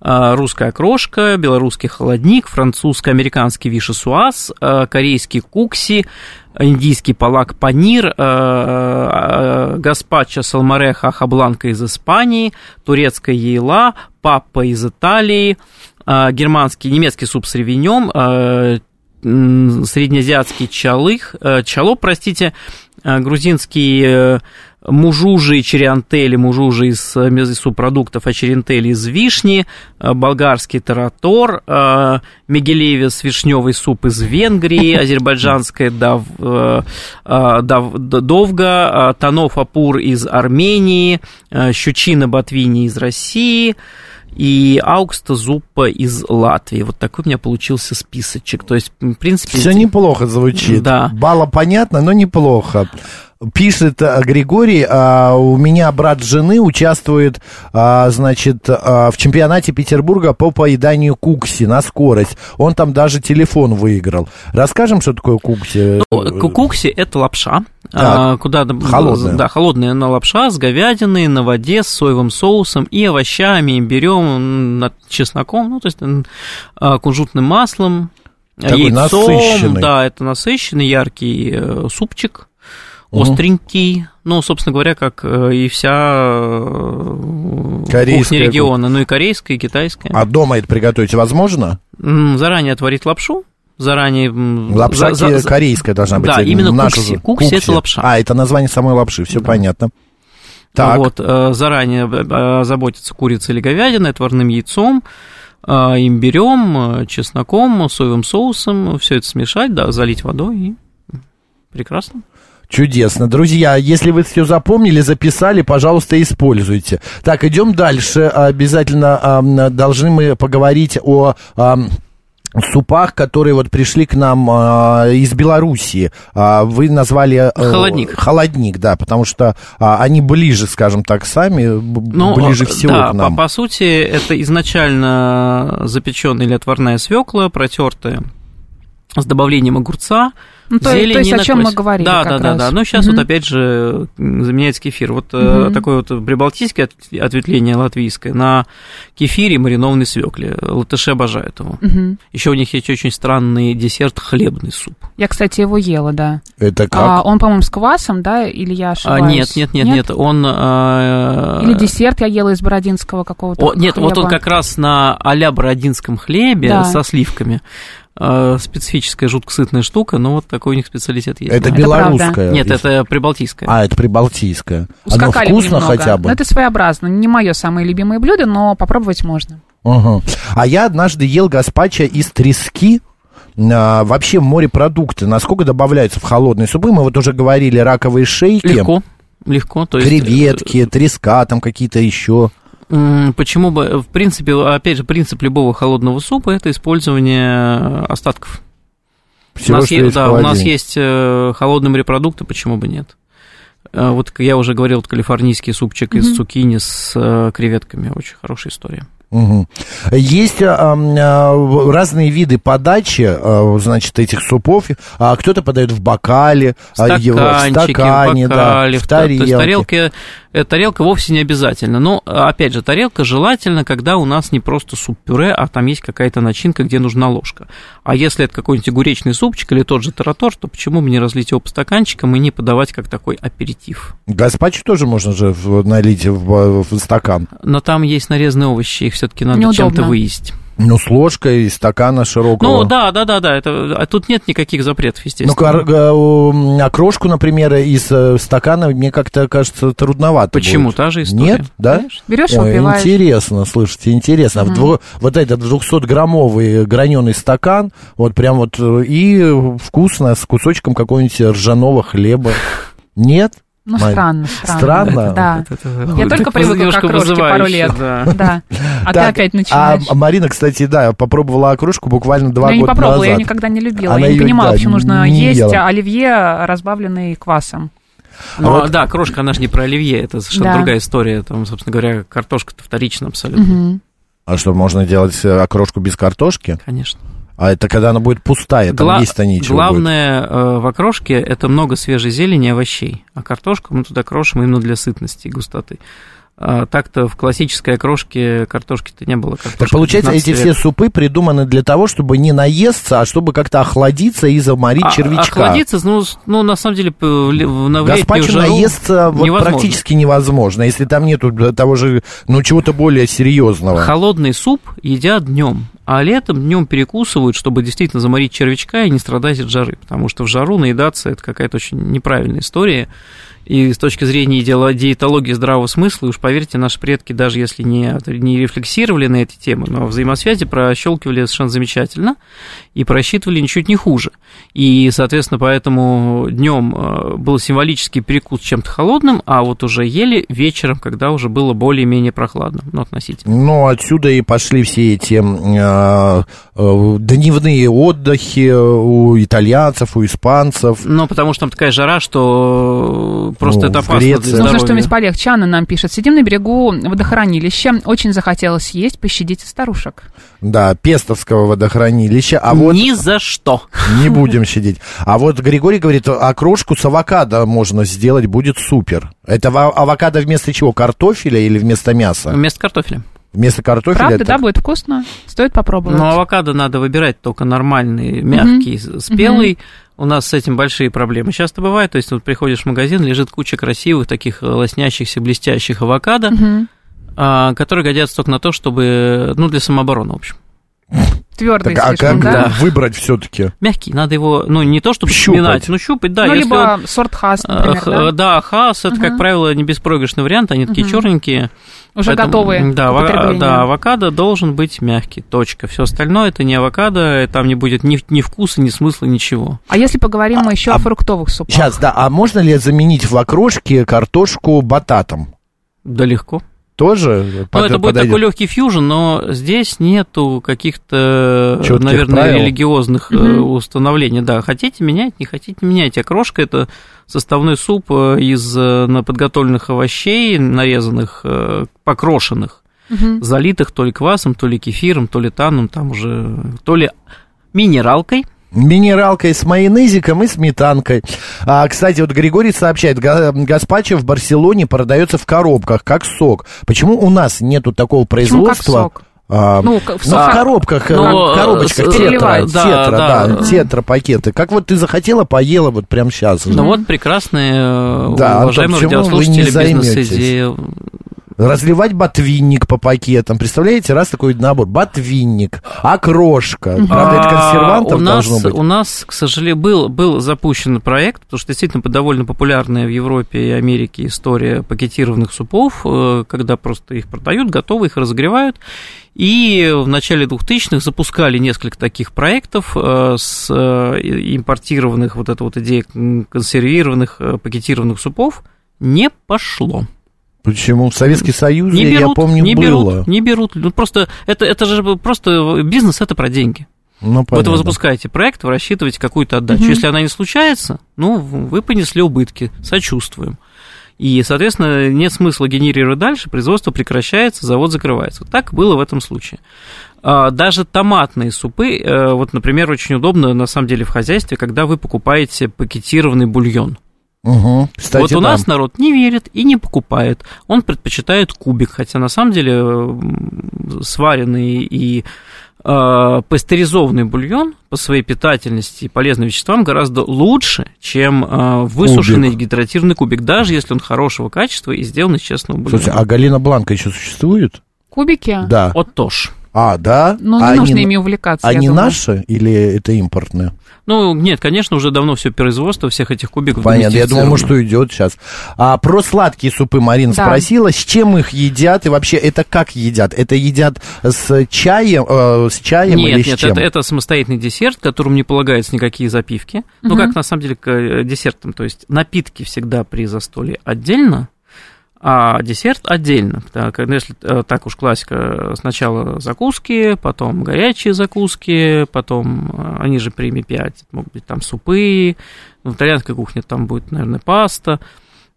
А, Русская крошка, белорусский холодник, французско-американский вишесуаз, а, корейский кукси, индийский палак панир, а, а, гаспачо салмареха хабланка из Испании, турецкая ейла, папа из Италии, а, германский, немецкий суп с ревенем, среднеазиатский чалых, э, чало, простите, э, грузинский э, мужужи чериантели, мужужи из э, из субпродуктов, а чериантели из вишни, э, болгарский таратор, э, мегелевис вишневый суп из Венгрии, азербайджанская дав, дав- довга, танов апур из Армении, щучина ботвини из России, и Аукста Зуппа из Латвии. Вот такой у меня получился списочек. То есть, в принципе... Все неплохо звучит. Да. Бала понятно, но неплохо. Пишет а, Григорий, а, у меня брат жены участвует, а, значит, а, в чемпионате Петербурга по поеданию кукси на скорость. Он там даже телефон выиграл. Расскажем, что такое кукси? Ну, кукукси – это лапша, Так. а, куда Холодная. да, холодная на лапша с говядиной на воде с соевым соусом и овощами, берем над чесноком, ну то есть а, кунжутным маслом, Такой яйцом, насыщенный. да, это насыщенный яркий э, супчик. Остренький, ну, собственно говоря, как э, и вся э, Корейская кухня региона, ну и корейская, и китайская. А дома это приготовить возможно? Заранее отварить лапшу, заранее... Лапша за- за- корейская должна быть. Да, э, именно наша кукси. же. Кукси это лапша. А, это название самой лапши, все понятно. Так, Вот, заранее заботиться курицей или говядиной, отварным яйцом, имбирем, чесноком, соевым соусом, все это смешать, да, залить водой и прекрасно. Чудесно. Друзья, если вы все запомнили, записали, пожалуйста, используйте. Так, идем дальше. Обязательно должны мы поговорить о... супах, которые вот пришли к нам а, из Белоруссии. А, вы назвали... э, Холодник. Холодник, да, потому что а, они ближе, скажем так, сами, Ну, ближе э, всего да, к нам. По, по сути, это изначально запеченная или отварная свекла, протертая с добавлением огурца, Ну, то, зелени то есть, о чем мы говорили Да, как да, да, раз. да. Но сейчас Мгм. вот опять же заменяется кефир. Вот Мгм. такое вот прибалтийское от- ответвление латвийское на кефире маринованной свекле. Латыши обожают его. Мгм. Еще у них есть очень странный десерт хлебный суп. Я, кстати, его ела, да. Это как? А, он, по-моему, с квасом, да, или я А, ошибаюсь? нет, нет, нет, нет, он... э, Или десерт я ела из бородинского какого-то О, нет, вот он хлеба. как раз на а-ля бородинском хлебе Да. со сливками. Э, специфическая, жутко сытная штука, но вот такой у них специалитет есть. это да. белорусская? Нет, Из- это прибалтийская. А, это прибалтийская. Оно Ускакали мы вкусно немного. хотя бы? Ну, это своеобразно. Не мое самое любимое блюдо, но попробовать можно. Ага. А я однажды ел гаспачо из трески. А, вообще морепродукты, насколько добавляются в холодные супы? Мы вот уже говорили, раковые шейки, Легко, легко. То есть, креветки, треска, там какие-то еще. Почему бы, в принципе, опять же, принцип любого холодного супа это использование остатков. Всего, у нас, есть в да, у нас есть э, холодные морепродукты, почему бы нет? Э, Вот я уже говорил, вот калифорнийский супчик из цукини с э, креветками, очень хорошая история. Мгм. Есть а, а, разные виды подачи, а, значит, этих супов. А, кто-то подает в бокале, а, его- Стаканчики, в стакане, в бокале, да, в в та- То есть тарелке. Э, тарелка вовсе не обязательно. Но, опять же, тарелка желательно, когда у нас не просто суп-пюре, а там есть какая-то начинка, где нужна ложка. А если это какой-нибудь огуречный супчик или тот же таратор, то почему бы не разлить его по стаканчикам и не подавать как такой аперитив? Гаспачо тоже можно же налить в, в стакан. Но там есть нарезанные овощи, их все-таки надо Неудобно. чем-то выесть. Ну, с ложкой из стакана широкого. Ну, да, да, да, да, это, а тут нет никаких запретов, Ну, естественно. кор- э, м, окрошку, например, из э, стакана, мне как-то кажется, трудновато Почему? будет. Та же история. Нет, да? Конечно. Берешь и выпиваешь. интересно, слушайте, интересно. В дво- вот этот 200-граммовый граненый стакан, вот прям вот, э, и вкусно, с кусочком какого-нибудь ржаного хлеба. Нет? Ну, Марь, странно, странно. странно? Да. Это- Я только привыкла к окрошке пару лет. да. Да. А ты Так, опять А, начинаешь. а Марина, кстати, да, попробовала окрошку буквально два Но я не года попробовала, назад. я никогда не любила. Она я не понимала, да, почему нужно есть ела. оливье, разбавленный квасом. Ну, вот- да, крошка, она же не про оливье, это совершенно Да. другая история. Там, собственно говоря, картошка-то вторична абсолютно, Мгм. А что, можно делать э, окрошку без картошки? конечно. А это когда она будет пустая, там Гла- есть-то будет. Главное э, в окрошке это много свежей зелени и овощей, а картошку мы туда крошим именно для сытности и густоты. А так-то в классической окрошке картошки-то не было. Так получается, 15 эти век. все супы придуманы для того, чтобы не наесться, а чтобы как-то охладиться и заморить А- червячка. Охладиться, ну, ну, на самом деле, на Гаспачо жару наесться вот невозможно. практически невозможно, если там нету того же, ну, чего-то более серьезного. Холодный суп едят днем, а летом днем перекусывают, чтобы действительно заморить червячка и не страдать от жары. Потому что в жару наедаться это какая-то очень неправильная история. И с точки зрения диетологии здравого смысла, уж поверьте, наши предки, даже если не, не рефлексировали на эти темы, но взаимосвязи прощелкивали совершенно замечательно и просчитывали ничуть не хуже. И, соответственно, поэтому днем э, был символический перекус чем-то холодным, а вот уже ели вечером, когда уже было более-менее прохладно, ну, относительно. Ну, отсюда и пошли все эти э, э, дневные отдыхи у итальянцев, у испанцев. Ну, потому что там такая жара, что просто Ну, это опасно Греции. для Нужно здоровья. что-нибудь полегче. Анна нам пишет. Сидим на берегу водохранилища. Очень захотелось есть. Пощадите старушек. Да, Пестовского водохранилища. А вот Ни за что. не будем щадить. А вот Григорий говорит, окрошку с авокадо можно сделать, будет супер. Это авокадо вместо чего? Картофеля или вместо мяса? Вместо картофеля. Вместо картофеля? Правда, это да, будет вкусно. Стоит попробовать. Но авокадо надо выбирать только нормальный, мягкий, спелый. У нас с этим большие проблемы часто бывают. То есть, вот приходишь в магазин, лежит куча красивых, таких э, лоснящихся, блестящих авокадо, а, которые годятся только на то, чтобы, ну, для самообороны, в общем. Твердый Так, а слишком, как да? выбрать все-таки? Мягкий, надо его, ну, не то чтобы Щупать. сминать, но щупать, да. ну, либо он- сорт хас, э, например, х- да? да, хас, это, как Мгм. правило, не беспроигрышный вариант, они такие Мгм. черненькие. Уже Поэтому, готовые Да, к ава- да, авокадо должен быть мягкий, точка. Все остальное это не авокадо, там не будет ни, ни вкуса, ни смысла, ничего. А если поговорим мы еще а- о фруктовых супах? Сейчас, да, а можно ли заменить в окрошке картошку бататом? Да легко. Тоже Ну, под- это будет подойдет? такой легкий фьюжн, но здесь нету каких-то, Чётких наверное, правил. религиозных э, Мгм. установлений. Да, хотите менять, не хотите менять. Окрошка это составной суп э, из э, на- подготовленных овощей, нарезанных, э, покрошенных, Мгм. залитых то ли квасом, то ли кефиром, то ли таном, там уже, то ли минералкой. Минералкой с майонезиком и сметанкой. А, кстати, вот Григорий сообщает, га- гаспачо в Барселоне продается в коробках, как сок. Почему у нас нету такого Почему как производства? сок? А, Ну, в ну, в сок- коробках, э, Ну, в коробочках, тетра, да, тетра, да, да. тетра пакеты. Как вот ты захотела, поела вот прямо сейчас. Ну вот прекрасные, э, Да, Антон, уважаемые не радиослушатели, бизнес-идеи. Разливать ботвинник по пакетам. Представляете, раз такой набор. Ботвинник, окрошка. Правда, это А, консервантов у нас, должно быть. У нас, к сожалению, был, был запущен проект, потому что действительно довольно популярная в Европе и Америке история пакетированных супов, э, когда просто их продают, готовы, их разогревают. И в начале 2000-х запускали несколько таких проектов э, с э, импортированных, вот эта вот идея консервированных, пакетированных супов. Не пошло. Почему? В Советский Союз, Не берут, я помню, не было. берут, не берут. Ну, просто это, это же просто бизнес, это про деньги. Ну, Вот понятно. вы запускаете проект, вы рассчитываете какую-то отдачу. Мгм. Если она не случается, ну, вы понесли убытки, сочувствуем. И, соответственно, нет смысла генерировать дальше, производство прекращается, завод закрывается. Вот так было в этом случае. А, Даже томатные супы, э, вот, например, очень удобно, на самом деле, в хозяйстве, когда вы покупаете пакетированный бульон. Мгм. Кстати, вот у да. нас народ не верит и не покупает. Он предпочитает кубик, хотя на самом деле сваренный и э, пастеризованный бульон по своей питательности и полезным веществам гораздо лучше, чем э, высушенный гидратированный кубик, даже если он хорошего качества и сделан из честного бульона. Слушайте, а Галина Бланка еще существует? Кубики? Да. Вот тоже. А, да? Ну, не А нужно они, ими увлекаться, Они думаю. наши или это импортные? Ну, нет, конечно, уже давно все производство всех этих кубиков Понятно, я думал, может, уйдет сейчас. А про сладкие супы Марина Да. спросила, с чем их едят и вообще это как едят? Это едят с чаем, э, с чаем или Нет, с нет, чем? это, это самостоятельный десерт, которому не полагаются никакие запивки. Ну, Мгм. как на самом деле к э, десертам, то есть напитки всегда при застолье отдельно, а десерт отдельно. Так, ну, если э, так уж классика, сначала закуски, потом горячие закуски, потом, э, они же премии 5, могут быть там супы, в итальянской кухне там будет, наверное, паста,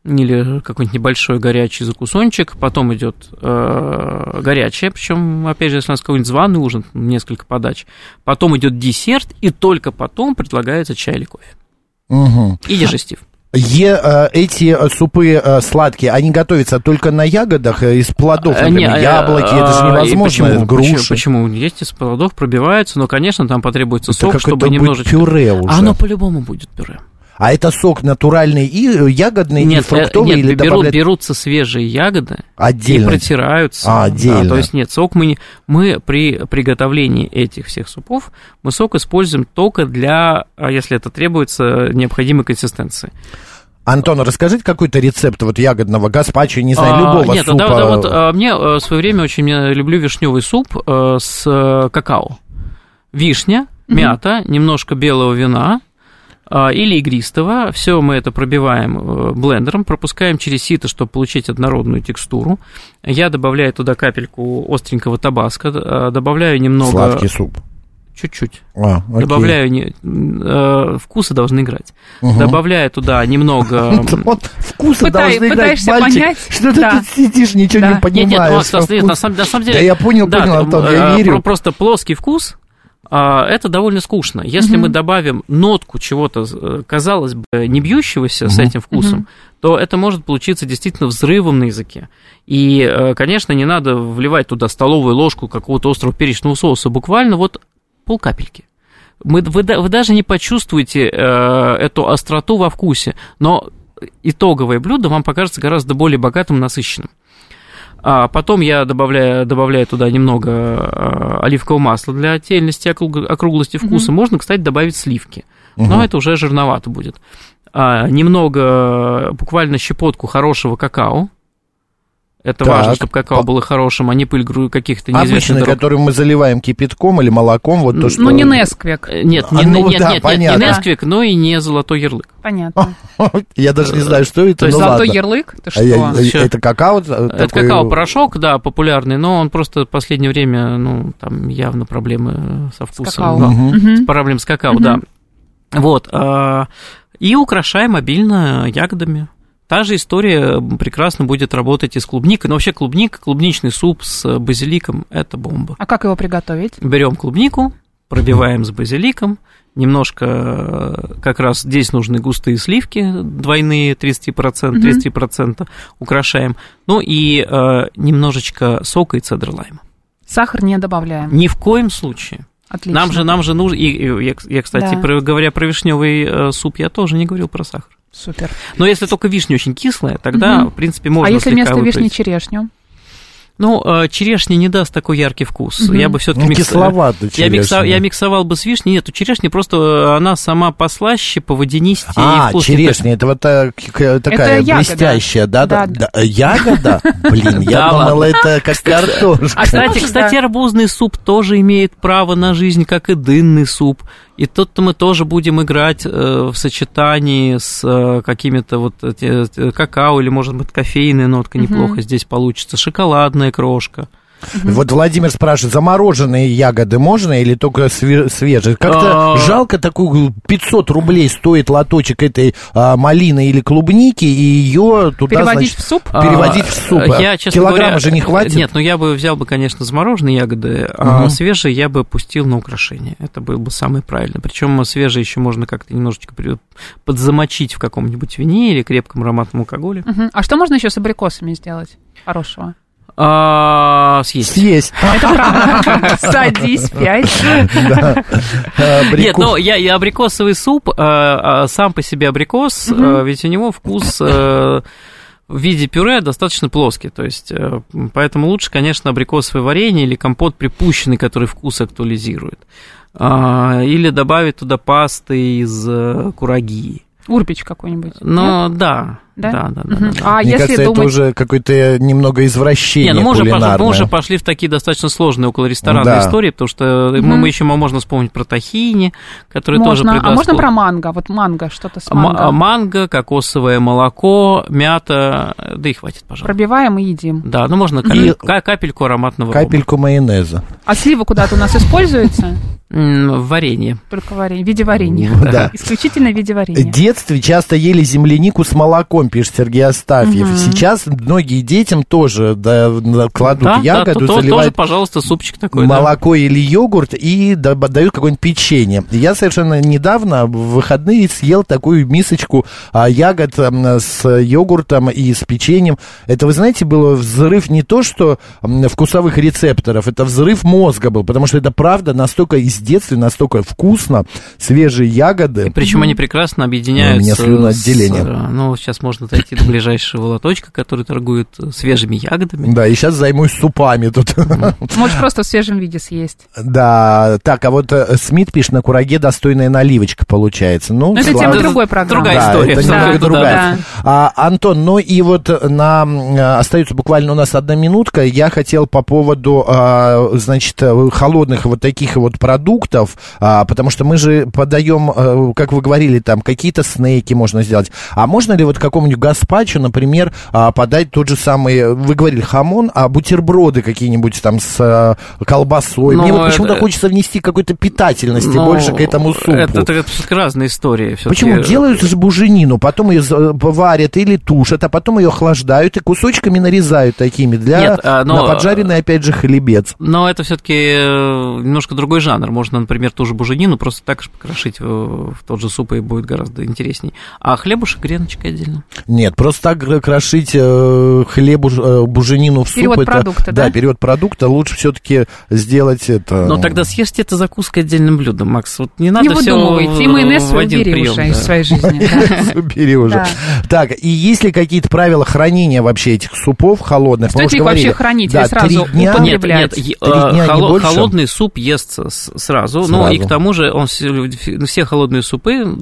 или какой-нибудь небольшой горячий закусончик, потом идет э, горячее, причем, опять же, если у нас какой-нибудь званый ужин, несколько подач, потом идет десерт, и только потом предлагается чай или кофе. Мгм. И дежестив. Е- э, эти э, супы э, сладкие, они готовятся только на ягодах из плодов, например, не, яблоки, это же и невозможно, почему, груши. Почему, почему? Есть из плодов, пробиваются, но, конечно, там потребуется сок, чтобы немножечко... пюре уже. А оно по-любому будет пюре. А это сок натуральный и э, ягодный, и Нет, э, фруктовый, нет или берут, добавлять берутся свежие ягоды отдельно? и протираются. А, отдельно. Да, то есть нет, сок мы, не- мы при приготовлении этих всех супов, мы сок используем только для, а если это требуется, необходимой консистенции. Антон, расскажите какой-то рецепт вот ягодного гаспачо, не знаю, А, любого нет, супа. да, да, вот а, мне э, в свое время очень я люблю вишневый суп э, с какао. Вишня, мята, немножко белого вина а, или игристого. Все мы это пробиваем э, блендером, пропускаем через сито, чтобы получить однородную текстуру. Я добавляю туда капельку остренького табаско, э, добавляю немного... Сладкий суп. Чуть-чуть. А, окей. Добавляю... Не, э, вкусы должны играть. Мгм. Добавляю туда немного... Вот вкусы должны играть, понять? Что ты тут сидишь, ничего не Нет, Нет, нет, понимаешь? Макс, на самом- деле... Да я понял, понял, я э, верю. про- Просто плоский вкус, а, это довольно скучно. Если мы добавим нотку чего-то, э, казалось бы, не бьющегося с этим вкусом, то это может получиться действительно взрывом на языке. И, э, конечно, не надо вливать туда столовую ложку какого-то острого перечного соуса, буквально вот полкапельки. мы, вы, вы даже не почувствуете э, эту остроту во вкусе, но итоговое блюдо вам покажется гораздо более богатым, насыщенным. А потом я добавляю, добавляю туда немного э, оливкового масла для отдельности, округ- округлости вкуса. Можно, кстати, добавить сливки, но это уже жирновато будет. А, немного, буквально щепотку хорошего какао. Это Так. важно, чтобы какао было хорошим, а не пыль каких-то неизвестных Обычный, дорог. который мы заливаем кипятком или молоком, вот то, что... Ну, не Несквик. Э, Нет, А, не, ну нет, да, нет, нет, понятно. не Несквик, но и не золотой ярлык. Понятно. Я даже не знаю, что это, То есть ну Золотой ярлык? Ты А что? Это какао? Это какао-порошок, да, популярный, но он просто в последнее время, ну, там явно проблемы со вкусом. Проблем с какао, да. Вот. а, И украшаем обильно ягодами. Та же история прекрасно будет работать и с клубникой. Но вообще клубника, клубничный суп с базиликом – это бомба. А как его приготовить? Берем клубнику, пробиваем с базиликом, немножко э, как раз здесь нужны густые сливки, двойные 30%, 33% украшаем, ну и э, немножечко сока и цедр лайма. Сахар не добавляем. Ни в коем случае. Отлично. Нам же, нам же нужно, и, и я, я, кстати, Да. про- говоря про вишневый э, суп, я тоже не говорил про сахар. Супер. Но если только вишня очень кислая, тогда, Мгм. в принципе, можно а если вместо вишни выправить. черешню? Ну, э, черешня не даст такой яркий вкус. Мгм. Я бы все-таки Ну, кисловато Я, микса- черешня. я миксовал бы с вишней. Нет, у черешни просто э, она сама послаще, поводянистее и А, вкуснее. черешня, это вот к- такая ягода. блестящая, да? Да, Да. да. Ягода? Блин, я думал, это как картошка. А, кстати, кстати, арбузный суп тоже имеет право на жизнь, как и дынный суп. И тут мы тоже будем играть э, в сочетании с э, какими-то вот э, какао или, может быть, кофейная нотка неплохо здесь получится, шоколадная крошка. Вот Владимир спрашивает, замороженные ягоды можно или только све- свежие? Как-то А. жалко такую, 500 рублей стоит лоточек этой а, малины или клубники, и ее туда, Переводить значит, в суп? переводить А, в суп. Я, честно Килограмма говоря, же не хватит? Нет, ну я бы взял бы, конечно, замороженные ягоды, а Мгм. свежие я бы пустил на украшение. Это было бы самое правильное. Причем свежие еще можно как-то немножечко подзамочить в каком-нибудь вине или крепком ароматном алкоголе. Мгм. А что можно еще с абрикосами сделать хорошего? А, съесть. Съесть. Это правда. Садись, пять. А, Нет, ну я абрикосовый суп, а, а, сам по себе абрикос, ведь у него вкус в виде пюре достаточно плоский, то есть э, поэтому лучше, конечно, абрикосовое варенье или компот припущенный, который вкус актуализирует, или добавить туда пасты из э, кураги. Урбич какой-нибудь. Но да, Да? да, да, да. А Мне если кажется, это думать... уже какое-то немного извращение Не, ну мы уже, пошли, мы уже пошли в такие достаточно сложные около ресторанные Да. истории, потому что мы, Мгм. мы еще можно вспомнить про тахини, который тоже Можно. А придаст можно вкус. про манго? Вот манго, что-то с Ма- манго. манго, кокосовое молоко, мята, да и хватит, пожалуйста. Пробиваем и едим. Да, ну можно капель- ка- капельку ароматного рома. Капельку майонеза. А слива куда-то у нас используется? М, в варенье. Только варенье, в виде варенья. Да. Исключительно в виде В варенья. детстве часто ели землянику с молоком, пишет Сергей Астафьев. Мгм. Сейчас многие детям тоже да, кладут Да, да, ягоду, то- то- тоже, заливают пожалуйста, супчик такой. да. молоко или йогурт и да- дают какое-нибудь печенье. Я совершенно недавно в выходные съел такую мисочку а, ягод с йогуртом и с печеньем. Это, вы знаете, был взрыв не то, что вкусовых рецепторов, это взрыв мозга был, потому что это правда настолько из детства, настолько вкусно, свежие ягоды. Причем они прекрасно объединяются. У меня слюноотделение. с, э, ну, сейчас можно дойти до ближайшего лоточка, который торгует э, свежими ягодами. Да, и сейчас займусь супами тут. Можешь просто в свежем виде съесть. Да, так, а вот э, Смит пишет, на кураге достойная наливочка получается. Ну, Но это тема Это другой программы. другая история. это немного другая. да. А, Антон, ну и вот на м, остается буквально у нас одна минутка. Я хотел по поводу, а, значит, э, холодных вот таких вот продуктов, а, потому что мы же подаем, э, как вы говорили, там какие-то снеки можно сделать. А можно ли вот какому-нибудь гаспачо, например, а, подать тот же самый, вы говорили хамон, а бутерброды какие-нибудь там с э, колбасой? Ну, Мне вот почему-то это- хочется внести какой-то питательности Ну, больше к этому супу. Это, это, это разные истории. всё-таки. Почему? Делают же буженину, потом ее варят или тушат, а потом ее охлаждают и кусочками нарезают такими для Нет, а, но- на поджаренный, опять же, хлебец. Но это все-таки немножко другой жанр. Можно, например, ту же буженину просто так же покрошить в, в тот же суп, и будет гораздо интересней. А хлебушек, греночка отдельно. Нет, просто так крошить э, хлебу, ж- э, буженину в суп. Перевод это, продукта, да? перевод продукта. Лучше все-таки сделать это... Но тогда съешьте это закуской отдельным блюдом, Макс. Вот не надо Не все выдумывайте, и майонез в свой один бери прием. уже да. из своей жизни. да. Бери уже. Да. Так, и есть ли какие-то правила хранения вообще этих супов холодных? Стоит их вообще хранить да, или сразу три дня, употреблять? Нет, больше? холодный суп естся с- сразу, ну и к тому же он все, холодные супы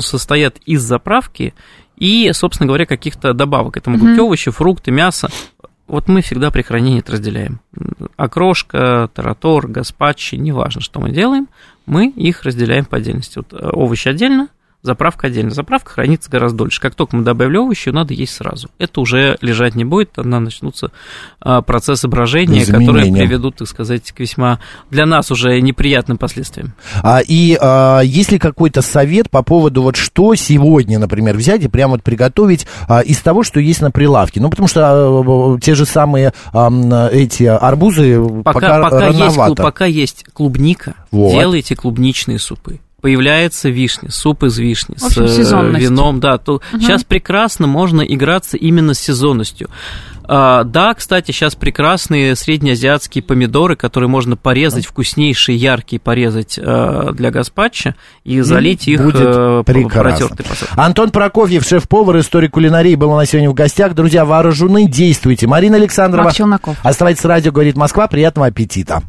состоят из заправки и, собственно говоря, каких-то добавок. Это могут быть овощи, фрукты, мясо. Вот мы всегда при хранении это разделяем. Окрошка, таратор, гаспачи, неважно, что мы делаем, мы их разделяем по отдельности. Вот э, овощи отдельно, заправка отдельно. Заправка хранится гораздо дольше. Как только мы добавили овощи, ее надо есть сразу. Это уже лежать не будет, тогда начнутся а, процессы брожения, которые приведут, так сказать, к весьма для нас уже неприятным последствиям. А, и а, есть ли какой-то совет по поводу вот что сегодня, например, взять и прямо вот приготовить а, из того, что есть на прилавке? Ну, потому что а, те же самые а, эти арбузы пока, Пока, пока, есть, рановато. клуб- пока есть клубника, Вот. делайте клубничные супы. Появляется вишня, суп из вишни В общем, с э, вином, да. То Сейчас прекрасно можно играться именно с сезонностью. А, да, кстати, сейчас прекрасные среднеазиатские помидоры, которые можно порезать, вкуснейшие, яркие порезать э, для гаспачо и залить их Будет э, прекрасно. Антон Прокофьев, шеф-повар, историк кулинарии, был у нас сегодня в гостях. Друзья, вооружены, действуйте. Марина Александрова. Оставайтесь с радио, говорит Москва. Приятного аппетита.